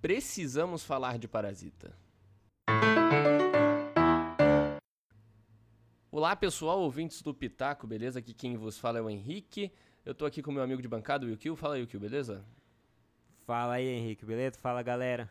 precisamos falar de Parasita. Olá pessoal, ouvintes do Pitaco, beleza? Aqui quem vos fala é o Henrique. Eu tô aqui com meu amigo de bancada, o Yukio. Fala aí, Yukio, beleza? Fala aí, Henrique, beleza? Fala, galera.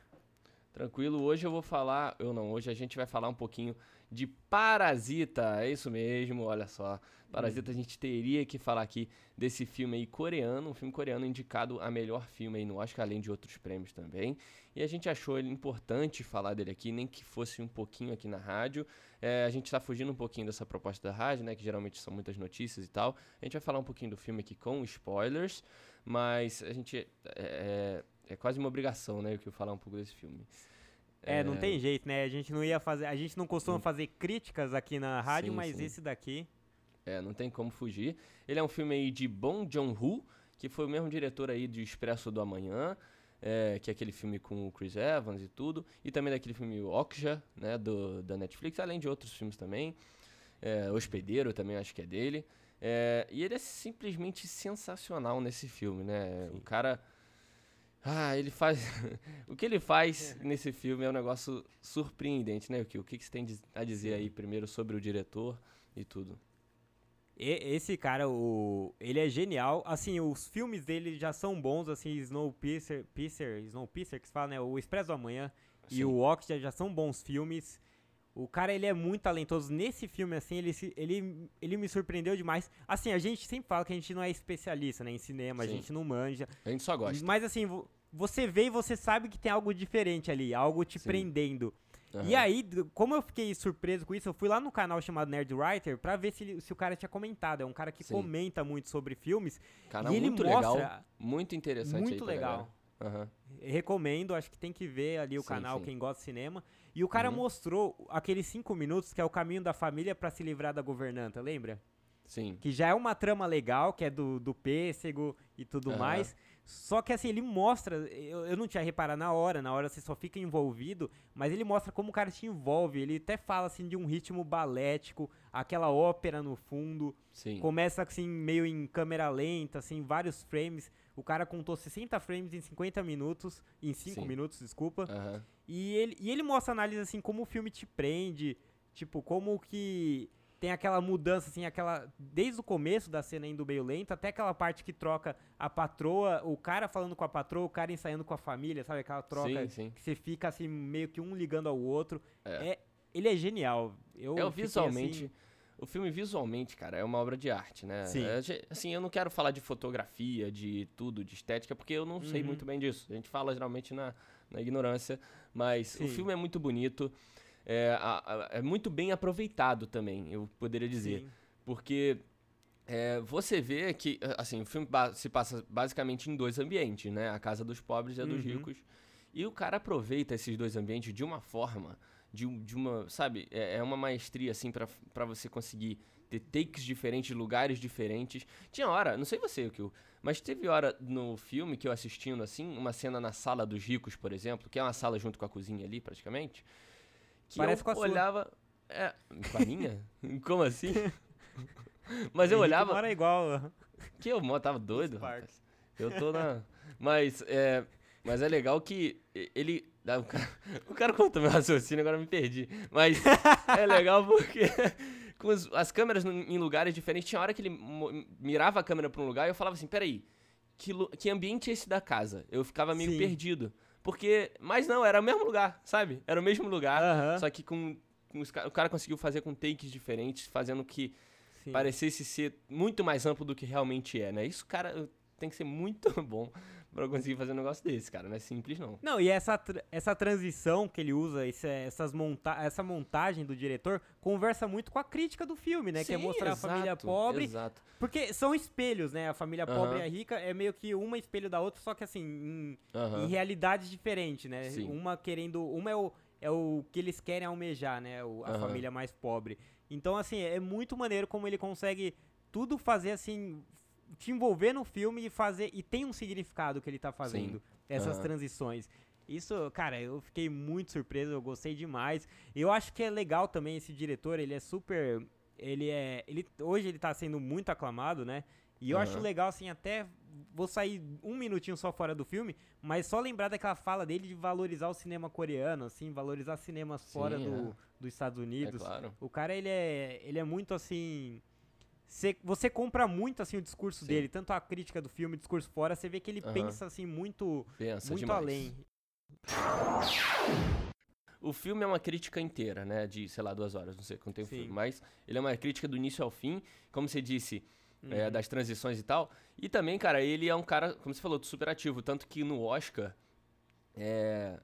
Tranquilo, hoje eu vou falar, eu não, hoje a gente vai falar um pouquinho de Parasita, é isso mesmo, olha só. Parasita, a gente teria que falar aqui desse filme aí coreano, um filme coreano indicado a melhor filme aí no Oscar, além de outros prêmios também. E a gente achou ele importante falar dele aqui, nem que fosse um pouquinho aqui na rádio. É, a gente está fugindo um pouquinho dessa proposta da rádio, né, que geralmente são muitas notícias e tal. A gente vai falar um pouquinho do filme aqui com spoilers, mas a gente... É, é, é quase uma obrigação, né, que eu falar um pouco desse filme. É, não tem jeito, né? A gente não ia fazer, a gente não costuma fazer críticas aqui na rádio, sim, mas sim. esse daqui é, não tem como fugir. Ele é um filme aí de Bong Joon-ho, que foi o mesmo diretor aí de Expresso do Amanhã, é, que é aquele filme com o Chris Evans e tudo, e também daquele filme Okja, né, do, da Netflix, além de outros filmes também. É, Hospedeiro também acho que é dele. É, e ele é simplesmente sensacional nesse filme, né? Sim. O cara. Ah, ele faz. o que ele faz nesse filme é um negócio surpreendente, né? O que, o que você tem a dizer aí primeiro sobre o diretor e tudo? esse cara, o, ele é genial. Assim, os filmes dele já são bons, assim, Snowpiercer, Piercer, Snowpiercer, que se fala, né? O Expresso do Amanhã Sim. e o Oxygen já são bons filmes. O cara, ele é muito talentoso. Nesse filme, assim, ele, ele, ele me surpreendeu demais. Assim, a gente sempre fala que a gente não é especialista, né? Em cinema, Sim. a gente não manja. A gente só gosta. Mas, assim, você vê e você sabe que tem algo diferente ali, algo te Sim. prendendo. Uhum. E aí, como eu fiquei surpreso com isso, eu fui lá no canal chamado Nerd Writer pra ver se, se o cara tinha comentado. É um cara que Sim. comenta muito sobre filmes. Canal e ele muito mostra legal, muito interessante. Muito legal. Uhum. Recomendo, acho que tem que ver ali o sim, canal, sim. quem gosta de cinema. E o cara uhum. mostrou aqueles cinco minutos que é o caminho da família para se livrar da governanta, lembra? Sim. Que já é uma trama legal, que é do, do pêssego e tudo uhum. mais. Só que assim, ele mostra, eu, eu não tinha reparado na hora, na hora você só fica envolvido, mas ele mostra como o cara te envolve. Ele até fala assim de um ritmo balético, aquela ópera no fundo. Sim. Começa assim, meio em câmera lenta, assim, vários frames. O cara contou 60 frames em 50 minutos, em 5 minutos, desculpa. Uhum. E, ele, e ele mostra análise assim, como o filme te prende, tipo, como que tem aquela mudança, assim, aquela. Desde o começo da cena indo meio lento, até aquela parte que troca a patroa, o cara falando com a patroa, o cara ensaiando com a família, sabe? Aquela troca sim, sim. que você fica assim, meio que um ligando ao outro. É. é ele é genial. Eu é visualmente. Assim... O filme visualmente, cara, é uma obra de arte, né? Sim. É, assim, eu não quero falar de fotografia, de tudo, de estética, porque eu não uhum. sei muito bem disso. A gente fala geralmente na, na ignorância, mas Sim. o filme é muito bonito é, a, a, é muito bem aproveitado também, eu poderia dizer. Sim. Porque é, você vê que, assim, o filme se passa basicamente em dois ambientes, né? A casa dos pobres e a dos uhum. ricos. E o cara aproveita esses dois ambientes de uma forma, de, de uma, sabe? É, é uma maestria, assim, para você conseguir ter takes diferentes, lugares diferentes. Tinha hora, não sei você, o que mas teve hora no filme que eu assistindo, assim, uma cena na sala dos ricos, por exemplo, que é uma sala junto com a cozinha ali, praticamente que Parece eu com a olhava. Sua. É, com a minha? Como assim? Mas eu olhava. Mora igual. Que eu tava doido. Eu tô na. Mas é, mas é legal que ele. O cara, o cara contou meu raciocínio, agora eu me perdi. Mas é legal porque com as, as câmeras em lugares diferentes, tinha hora que ele mirava a câmera pra um lugar e eu falava assim: peraí, que, que ambiente é esse da casa? Eu ficava meio Sim. perdido. Porque. Mas não, era o mesmo lugar, sabe? Era o mesmo lugar. Uhum. Só que com. com os, o cara conseguiu fazer com takes diferentes, fazendo que Sim. parecesse ser muito mais amplo do que realmente é, né? Isso, cara, tem que ser muito bom pra conseguir fazer um negócio desse, cara. Não é simples, não. Não, e essa, essa transição que ele usa, esse, essas monta essa montagem do diretor, conversa muito com a crítica do filme, né? Sim, que é mostrar exato, a família pobre. Exato. Porque são espelhos, né? A família uhum. pobre e a rica é meio que uma espelho da outra, só que assim, em, uhum. em realidades diferentes, né? Sim. Uma querendo. Uma é o, é o que eles querem almejar, né? O, a uhum. família mais pobre. Então, assim, é muito maneiro como ele consegue tudo fazer assim te envolver no filme e fazer. E tem um significado que ele tá fazendo. Sim. Essas uhum. transições. Isso, cara, eu fiquei muito surpreso, eu gostei demais. Eu acho que é legal também esse diretor, ele é super. Ele é. Ele, hoje ele tá sendo muito aclamado, né? E eu uhum. acho legal, assim, até vou sair um minutinho só fora do filme, mas só lembrar daquela fala dele de valorizar o cinema coreano, assim, valorizar cinemas Sim, fora é. do, dos Estados Unidos. É claro. O cara, ele é, ele é muito, assim... Cê, você compra muito, assim, o discurso Sim. dele, tanto a crítica do filme, o discurso fora, você vê que ele pensa, assim, muito, pensa muito além. O filme é uma crítica inteira, né? De, sei lá, duas horas, não sei quanto tempo filme. Mas ele é uma crítica do início ao fim. Como você disse, é, uhum. é, das transições e tal. E também, cara, ele é um cara, como você falou, super ativo. Tanto que no Oscar é,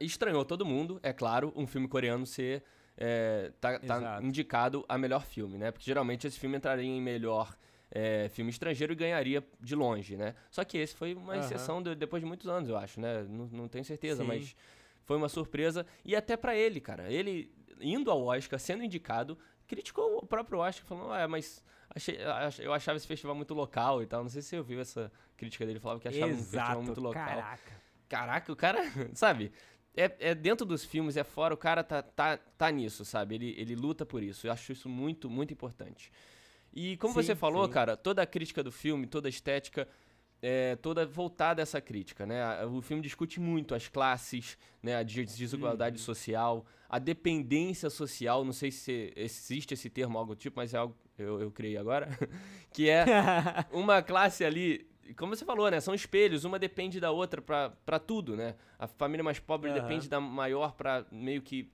estranhou todo mundo, é claro, um filme coreano ser. É, tá, tá indicado a melhor filme, né? Porque geralmente esse filme entraria em melhor é, filme estrangeiro e ganharia de longe, né? Só que esse foi uma uhum. exceção de, depois de muitos anos, eu acho, né? Não, não tenho certeza, Sim. mas foi uma surpresa. E até para ele, cara. Ele indo ao Oscar, sendo indicado, criticou o próprio Oscar, falando, ah, mas Achei, eu achava esse festival muito local e tal. Não sei se você ouviu essa crítica dele. Falava que achava Exato, um festival muito local. Caraca. Caraca, o cara, sabe? É, é, dentro dos filmes, é fora, o cara tá, tá, tá nisso, sabe? Ele, ele luta por isso. Eu acho isso muito, muito importante. E como sim, você falou, sim. cara, toda a crítica do filme, toda a estética, é toda voltada a essa crítica, né? O filme discute muito as classes, né? A desigualdade hum. social, a dependência social. Não sei se existe esse termo, algo tipo, mas é algo eu, eu criei agora, que é uma classe ali, como você falou, né? São espelhos, uma depende da outra para tudo, né? A família mais pobre uhum. depende da maior para meio que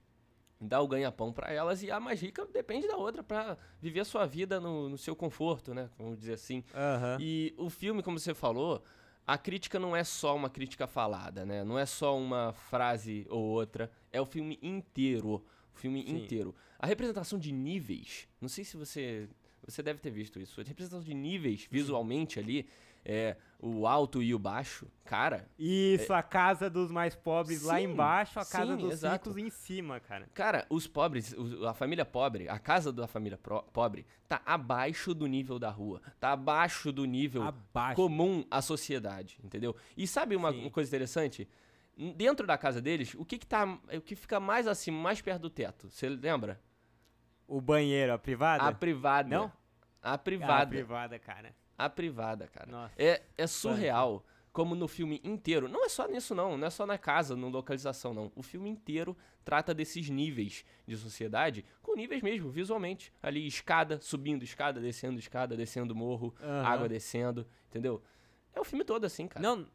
dar o ganha-pão para elas e a mais rica depende da outra para viver a sua vida no, no, seu conforto, né? Vamos dizer assim. Uhum. E o filme, como você falou, a crítica não é só uma crítica falada, né? Não é só uma frase ou outra, é o filme inteiro filme Sim. inteiro. A representação de níveis, não sei se você. Você deve ter visto isso. A representação de níveis visualmente ali, é, o alto e o baixo, cara. Isso, é... a casa dos mais pobres sim, lá embaixo, a casa sim, dos exato. ricos em cima, cara. Cara, os pobres, a família pobre, a casa da família pobre, tá abaixo do nível da rua. Tá abaixo do nível abaixo. comum à sociedade, entendeu? E sabe uma, uma coisa interessante? dentro da casa deles, o que que tá, o que fica mais acima, mais perto do teto? Você lembra? O banheiro, a privada? A privada. Não? A privada. A privada, cara. A privada, cara. Nossa. É, é surreal. Como no filme inteiro. Não é só nisso, não. Não é só na casa, na localização, não. O filme inteiro trata desses níveis de sociedade, com níveis mesmo, visualmente. Ali, escada, subindo escada, descendo escada, descendo morro, uhum. água descendo, entendeu? É o filme todo assim, cara. Não,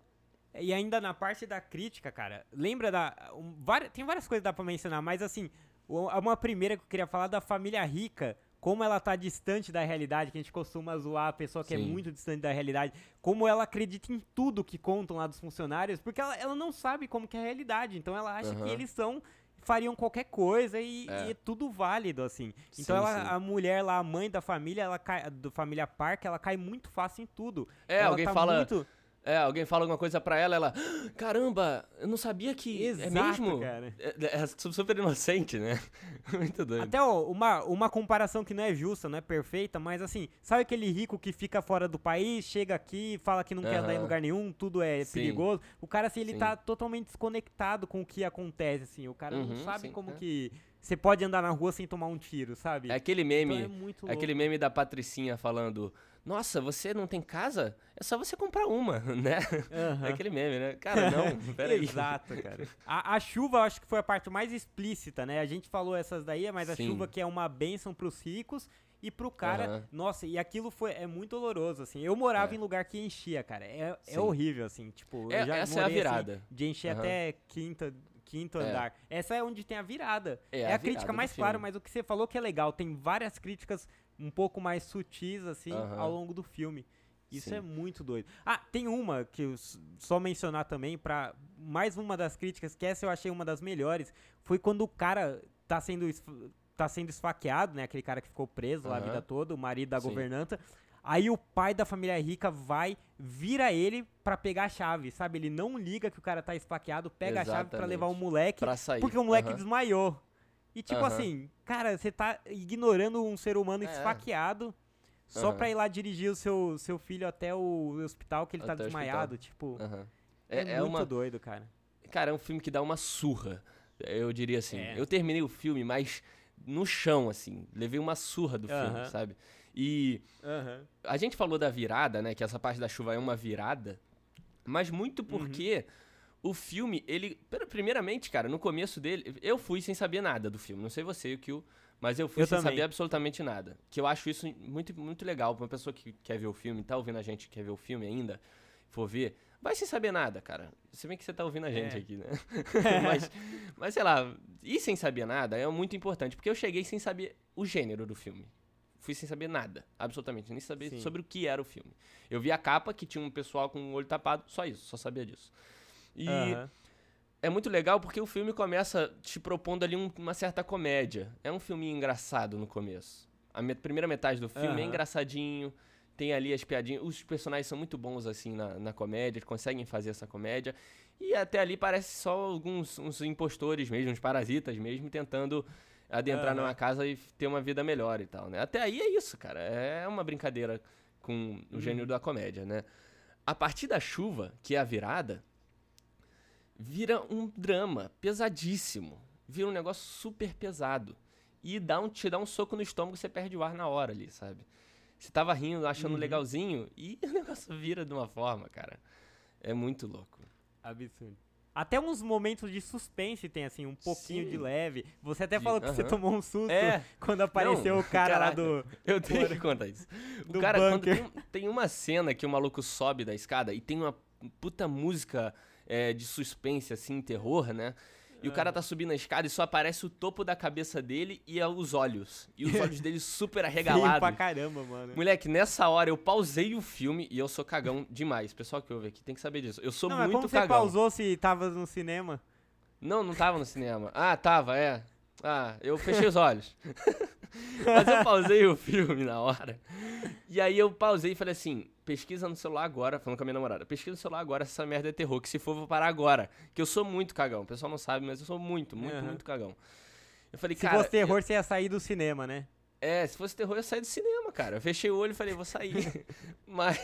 e ainda na parte da crítica, cara, lembra da. Um, várias, tem várias coisas que dá pra mencionar, mas assim, uma primeira que eu queria falar da família rica, como ela tá distante da realidade, que a gente costuma zoar a pessoa que é Sim. é muito distante da realidade, como ela acredita em tudo que contam lá dos funcionários, porque ela, ela não sabe como que é a realidade, então ela acha uhum. que eles são fariam qualquer coisa e é, e é tudo válido, assim. Então sim, ela, sim. a mulher lá, a mãe da família, ela cai, do família Park, ela cai muito fácil em tudo. É, ela alguém tá fala. Muito... É, alguém fala alguma coisa pra ela, ela. Ah, caramba, eu não sabia que. É Exato, é mesmo? Cara. É, é, super inocente, né? Muito doido. Até ó, uma, uma comparação que não é justa, não é perfeita, mas assim, sabe aquele rico que fica fora do país, chega aqui, fala que não quer andar em lugar nenhum, tudo é sim. perigoso. O cara, assim, ele sim. tá totalmente desconectado com o que acontece, assim. O cara uhum, não sabe sim, como é. que você pode andar na rua sem tomar um tiro, sabe? É aquele meme. Então é, é aquele meme da Patricinha falando nossa, você não tem casa? É só você comprar uma, né? Uhum. É aquele meme, né? Cara, não, peraí. Exato, cara. A, a, chuva, acho que foi a parte mais explícita, né? A gente falou essas daí, mas a Sim. chuva que é uma bênção pros ricos e pro cara, uhum. nossa, e aquilo foi é muito doloroso, assim. Eu morava é. em lugar que enchia, cara. É, é horrível, assim, tipo, é, essa morei, é a assim, virada. Assim, de encher uhum. até quinta, quinto é. andar. Essa é onde tem a virada. É, é a, a crítica mais clara, mas o que você falou que é legal, tem várias críticas um pouco mais sutis, assim, ao longo do filme. Isso Sim. é muito doido. Ah, tem uma que eu só mencionar também, para mais uma das críticas, que essa eu achei uma das melhores, foi quando o cara tá sendo, tá sendo esfaqueado, né? Aquele cara que ficou preso lá a vida toda, o marido da Sim. governanta. Aí o pai da família rica vai, vira ele para pegar a chave, sabe? Ele não liga que o cara tá esfaqueado, pega Exatamente. a chave para levar o moleque, pra sair. porque o moleque uhum. desmaiou. E tipo uhum. assim, cara, você tá ignorando um ser humano é. esfaqueado só uhum. pra ir lá dirigir o seu, seu filho até o hospital que ele tá até tá desmaiado. Tipo, uhum. é, é, é, muito uma... doido, cara. Cara, é um filme que dá uma surra. Eu diria assim. É. Eu terminei o filme, mas no chão, assim. Levei uma surra do filme, sabe? E a gente falou da virada, né? Que essa parte da chuva é uma virada. Mas muito uhum. porque. O filme, ele. Primeiramente, cara, no começo dele, eu fui sem saber nada do filme. Não sei você, o que o. Mas eu fui eu sem também. saber absolutamente nada. Que eu acho isso muito, muito legal. Pra uma pessoa que quer ver o filme, tá ouvindo a gente quer ver o filme ainda, for ver, vai sem saber nada, cara. Se bem que você tá ouvindo a gente é. aqui, né? mas, mas, sei lá, ir sem saber nada é muito importante. Porque eu cheguei sem saber o gênero do filme. Fui sem saber nada, absolutamente. Nem saber Sim. sobre o que era o filme. Eu vi a capa, que tinha um pessoal com o olho tapado, só isso, só sabia disso. E. É muito legal porque o filme começa te propondo ali um, uma certa comédia. É um filminho engraçado no começo. A me primeira metade do filme é engraçadinho tem ali as piadinhas. Os personagens são muito bons, assim, na, na comédia, conseguem fazer essa comédia. E até ali parece só alguns uns impostores mesmo, uns parasitas mesmo, tentando adentrar uhum. numa casa e ter uma vida melhor e tal, né? Até aí é isso, cara. É uma brincadeira com o gênero uhum. da comédia, né? A partir da chuva, que é a virada, vira um drama pesadíssimo. Vira um negócio super pesado. E dá um, te dá um soco no estômago, você perde o ar na hora ali, sabe? Você tava rindo, achando uhum. legalzinho, e o negócio vira de uma forma, cara. É muito louco. Absurdo. Até uns momentos de suspense tem, assim, um pouquinho Sim. de leve. Você até de, falou que uh -huh. você tomou um susto é. quando apareceu Não, o cara caraca, lá do. Eu tenho que contar isso. O cara, quando tem, tem, uma cena que o maluco sobe da escada e tem uma puta música é, de suspense, assim, terror, né? E o cara tá subindo a escada e só aparece o topo da cabeça dele e é os olhos. E os olhos dele super arregalados. Sim, pra caramba, mano. Moleque, nessa hora eu pausei o filme e eu sou cagão demais. Pessoal que ouve aqui tem que saber disso. Eu sou não, muito mas como cagão. você pausou se tava no cinema? Não, não tava no cinema. Ah, tava, é. Ah, eu fechei os olhos. Mas eu pausei o filme na hora. E aí eu pausei e falei assim: pesquisa no celular agora, falando com a minha namorada, pesquisa no celular agora se essa merda é terror, que se for, vou parar agora. Que eu sou muito cagão. O pessoal não sabe, mas eu sou muito, muito, uhum. muito cagão. Eu falei, se cara. Se fosse terror, eu... você ia sair do cinema, né? É, se fosse terror, eu ia sair do cinema, cara. Eu fechei o olho e falei, vou sair. mas.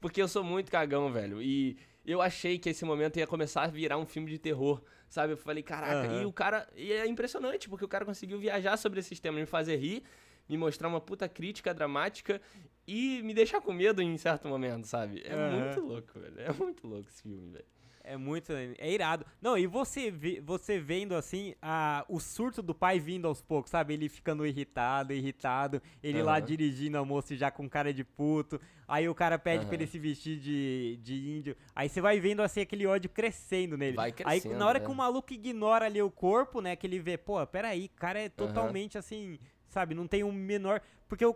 Porque eu sou muito cagão, velho. E eu achei que esse momento ia começar a virar um filme de terror, sabe? Eu falei, caraca, uhum. e o cara. E é impressionante, porque o cara conseguiu viajar sobre esse tema, me fazer rir, me mostrar uma puta crítica dramática e me deixar com medo em certo momento, sabe? É uhum. muito louco, velho. É muito louco esse filme, velho. É muito. É irado. Não, e você, você vendo assim a, o surto do pai vindo aos poucos, sabe? Ele ficando irritado, irritado. Ele uhum. lá dirigindo a moça já com cara de puto. Aí o cara pede uhum. pra ele se vestir de, de índio. Aí você vai vendo assim aquele ódio crescendo nele. Vai crescendo. Aí na hora né? que o maluco ignora ali o corpo, né? Que ele vê, pô, peraí, o cara é totalmente uhum. assim, sabe? Não tem um menor. Porque o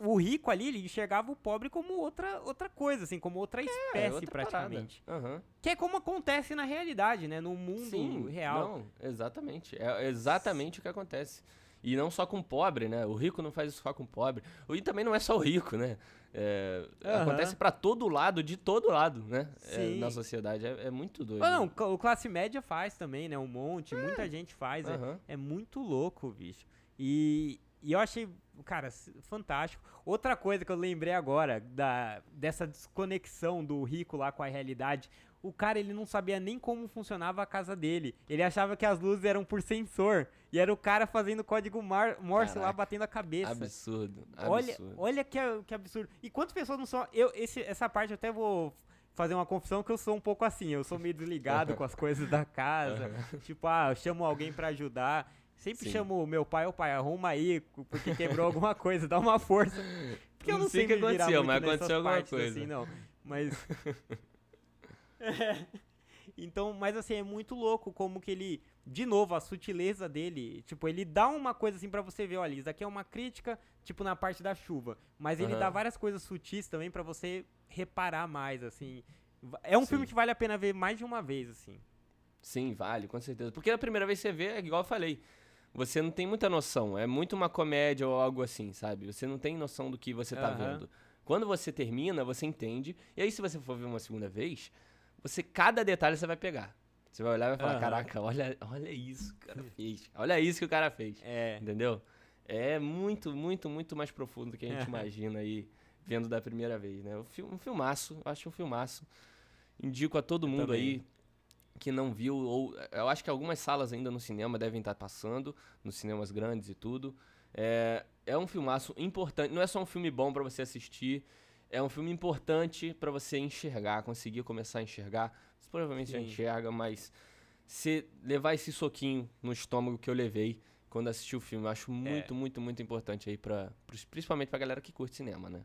o rico ali, ele enxergava o pobre como outra, outra coisa, assim, como outra é, espécie, outra praticamente. Uhum. Que é como acontece na realidade, né? No mundo Sim, real. Não, exatamente. É exatamente o que acontece. E não só com o pobre, né? O rico não faz isso só com o pobre. E também não é só o rico, né? É, uhum. Acontece para todo lado, de todo lado, né? É, na sociedade. É, é muito doido. Ah, não, o classe média faz também, né? Um monte, muita é. gente faz. Uhum. É, muito louco, bicho. E, e eu achei, cara, fantástico. Outra coisa que eu lembrei agora, da, dessa desconexão do rico lá com a realidade. O cara, ele não sabia nem como funcionava a casa dele. Ele achava que as luzes eram por sensor. E era o cara fazendo código Mar Morse Caraca, lá, batendo a cabeça. Absurdo, absurdo. Olha, olha que, que absurdo. E quantas pessoas não são... Eu, esse, essa parte eu até vou fazer uma confissão que eu sou um pouco assim. Eu sou meio desligado com as coisas da casa. tipo, ah, eu chamo alguém para ajudar. Sempre Sim. chamo meu pai, o pai, arruma aí, porque quebrou alguma coisa, dá uma força. Porque eu não, sei o que aconteceu, mas aconteceu alguma coisa. Assim, não. Mas. é. Então, mas assim, é muito louco como que ele, de novo, a sutileza dele, tipo, ele dá uma coisa assim para você ver, olha, isso aqui é uma crítica, tipo, na parte da chuva, mas ele uhum. dá várias coisas sutis também para você reparar mais, assim. É um Sim. filme que vale a pena ver mais de uma vez, assim. Sim, vale, com certeza. Porque a primeira vez que você vê, é igual eu falei, você não tem muita noção. É muito uma comédia ou algo assim, sabe? Você não tem noção do que você tá uhum. vendo. Quando você termina, você entende. E aí, se você for ver uma segunda vez, você cada detalhe você vai pegar. Você vai olhar e vai falar, uhum. caraca, olha, olha isso que o cara fez. Olha isso que o cara fez. É. Entendeu? É muito, muito, muito mais profundo do que a gente imagina aí, vendo da primeira vez, né? Um filmaço, acho um filmaço. Indico a todo mundo aí que não viu, ou eu acho que algumas salas ainda no cinema devem estar passando, nos cinemas grandes e tudo. É, é um filmaço importante. Não é só um filme bom para você assistir, é um filme importante para você enxergar, conseguir começar a enxergar. Você provavelmente Sim. já enxerga, mas se levar esse soquinho no estômago que eu levei quando assisti o filme, eu acho é. muito, muito, muito importante aí para principalmente pra galera que curte cinema, né?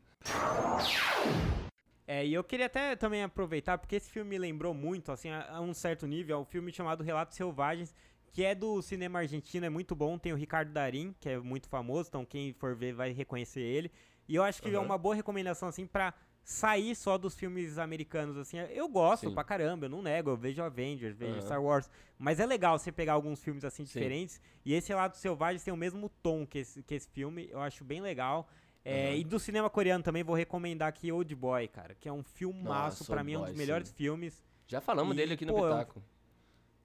É, e eu queria até também aproveitar, porque esse filme me lembrou muito, assim, a, a um certo nível, é um filme chamado Relatos Selvagens, que é do cinema argentino, é muito bom. Tem o Ricardo Darim, que é muito famoso, então quem for ver vai reconhecer ele. E eu acho que uhum. é uma boa recomendação, assim, pra sair só dos filmes americanos, assim. Eu gosto Sim. pra caramba, eu não nego, eu vejo Avengers, vejo uhum. Star Wars. Mas é legal você pegar alguns filmes, assim, diferentes. Sim. E esse Lado Selvagem tem o mesmo tom que esse, que esse filme, eu acho bem legal. É, uhum. E do cinema coreano também vou recomendar aqui Old Boy, cara, que é um filmaço, para mim é um dos melhores sim. filmes. Já falamos e, dele aqui no pô, Pitaco.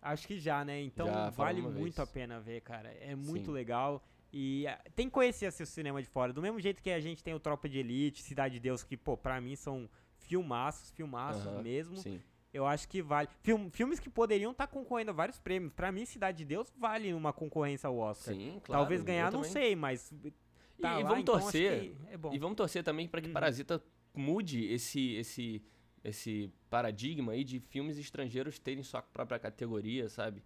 Acho que já, né? Então já, vale muito vez. a pena ver, cara. É muito Sim. legal. E uh, tem que conhecer o cinema de fora. Do mesmo jeito que a gente tem o Tropa de Elite, Cidade de Deus, que, pô, pra mim são filmaços, filmaços uh -huh, mesmo. Sim. Eu acho que vale. Film, filmes que poderiam estar tá concorrendo a vários prêmios. Pra mim, Cidade de Deus vale uma concorrência ao Oscar. Sim, claro. Talvez ganhar, não sei, mas. Tá e, lá, e, vamos então torcer. É e vamos torcer também para que uhum. Parasita mude esse, esse esse paradigma aí de filmes estrangeiros terem sua própria categoria, sabe?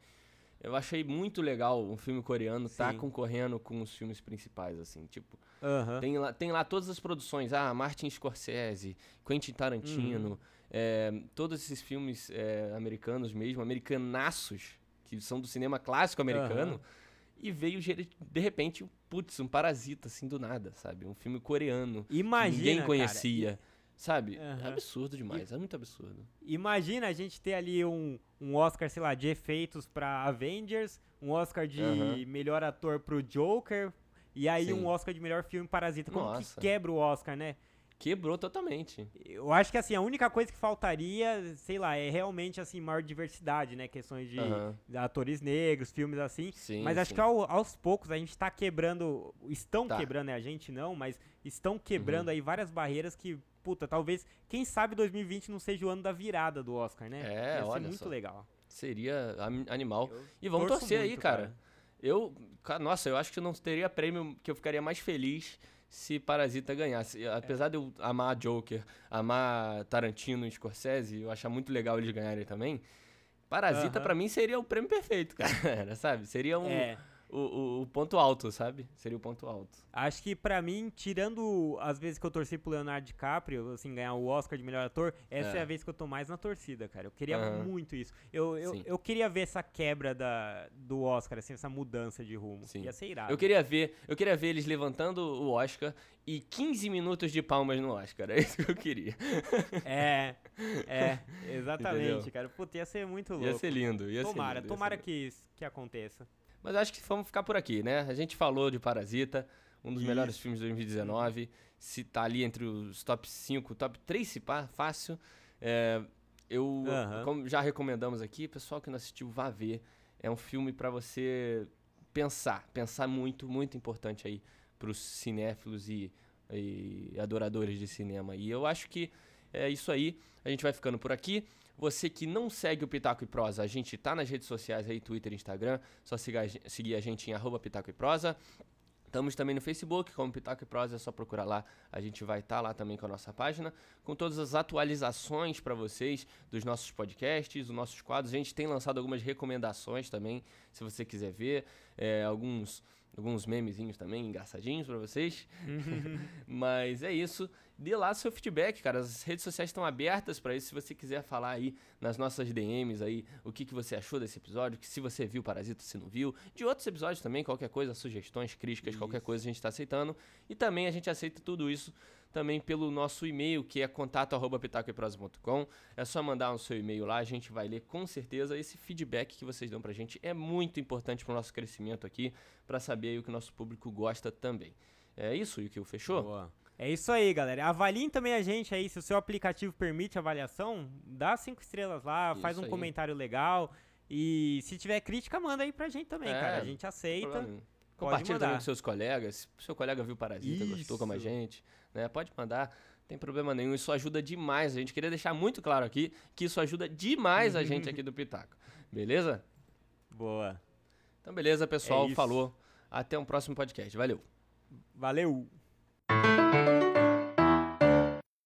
Eu achei muito legal um filme coreano estar tá concorrendo com os filmes principais, assim, tipo. Tem, lá, tem lá todas as produções, ah, Martin Scorsese, Quentin Tarantino, uhum. é, todos esses filmes é, americanos mesmo, americanaços, que são do cinema clássico americano, uhum. e veio de repente, putz, um parasita, assim, do nada, sabe? Um filme coreano. Imagina, que ninguém conhecia. Cara, Sabe? Uhum. É absurdo demais, e, é muito absurdo. Imagina a gente ter ali um, um Oscar, sei lá, de efeitos pra Avengers, um Oscar de uhum. melhor ator pro Joker, e aí Sim. um Oscar de melhor filme Parasita. Como Nossa. que quebra o Oscar, né? Quebrou totalmente. Eu acho que assim, a única coisa que faltaria, sei lá, é realmente assim, maior diversidade, né? Questões de, uhum. atores negros, filmes assim. Sim, mas acho sim. que ao, aos poucos a gente tá quebrando. Estão tá. quebrando, né? A gente não, mas estão quebrando uhum. aí várias barreiras que puta, talvez, quem sabe 2020 não seja o ano da virada do Oscar, né? É, Ia olha muito só. legal. Seria animal. Eu e vamos torcer muito, aí, cara. cara. Eu, nossa, eu acho que não teria prêmio que eu ficaria mais feliz se Parasita ganhasse. Apesar de eu amar Joker, amar Tarantino e Scorsese, eu achar muito legal eles ganharem também. Parasita, uh -huh. para mim, seria o prêmio perfeito, cara, sabe? Seria um. É o, o, o, ponto alto, sabe? Seria o ponto alto. Acho que para mim, tirando as vezes que eu torci pro Leonardo DiCaprio, assim, ganhar o Oscar de melhor ator, essa é, é a vez que eu tô mais na torcida, cara. Eu queria uhum. muito isso. Eu, eu, eu, queria ver essa quebra da, do Oscar, assim, essa mudança de rumo. Sim. Ia ser irado. Eu queria ver, eu queria ver eles levantando o Oscar e 15 minutos de palmas no Oscar. É isso que eu queria. É, é, exatamente, Entendeu? cara. Puta, ia ser muito louco. Ia ser lindo, ia tomara, ser lindo. Tomara, tomara que, que aconteça. Mas acho que vamos ficar por aqui, né? A gente falou de Parasita, um dos Isso. melhores filmes de 2019. Se tá ali entre os top 5, top 3 se pá, fácil. É, eu, uhum. como já recomendamos aqui, pessoal que não assistiu, vá ver. É um filme para você pensar, pensar muito, muito importante aí para os cinéfilos e, e adoradores de cinema. E eu acho que é isso aí. A gente vai ficando por aqui. Você que não segue o Pitaco e Prosa, a gente tá nas redes sociais aí, Twitter Instagram. Só seguir a gente em arroba Pitaco e Prosa. Estamos também no Facebook, como Pitaco e Prosa, é só procurar lá. A gente vai estar tá lá também com a nossa página, com todas as atualizações para vocês dos nossos podcasts, dos nossos quadros. A gente tem lançado algumas recomendações também, se você quiser ver. É, alguns alguns memezinhos também engraçadinhos para vocês. Mas é isso. Dê lá seu feedback, cara. As redes sociais estão abertas para isso. Se você quiser falar aí nas nossas DMs aí o que, que você achou desse episódio, que se você viu Parasita, se não viu, de outros episódios também, qualquer coisa, sugestões, críticas, isso. qualquer coisa a gente está aceitando. E também a gente aceita tudo isso também pelo nosso e-mail, que é contato@pitacoeprosa.com. É só mandar o seu e-mail lá, a gente vai ler com certeza. Esse feedback que vocês dão pra gente é muito importante pro nosso crescimento aqui, para saber o que o nosso público gosta também. É isso, o fechou? Boa. É isso aí, galera. Avaliem também a gente aí, se o seu aplicativo permite avaliação, dá cinco estrelas lá, isso faz um aí. comentário legal. E se tiver crítica, manda aí pra gente também, é, cara. A gente aceita. Compartilha também com seus colegas. Se o seu colega viu Parasita, Isso. gostou como a gente, né? Pode mandar, não tem problema nenhum. Isso ajuda demais. A gente queria deixar muito claro aqui que isso ajuda demais a gente aqui do Pitaco. Beleza? Boa. Então, beleza, pessoal. É Falou. Até um próximo podcast. Valeu. Valeu!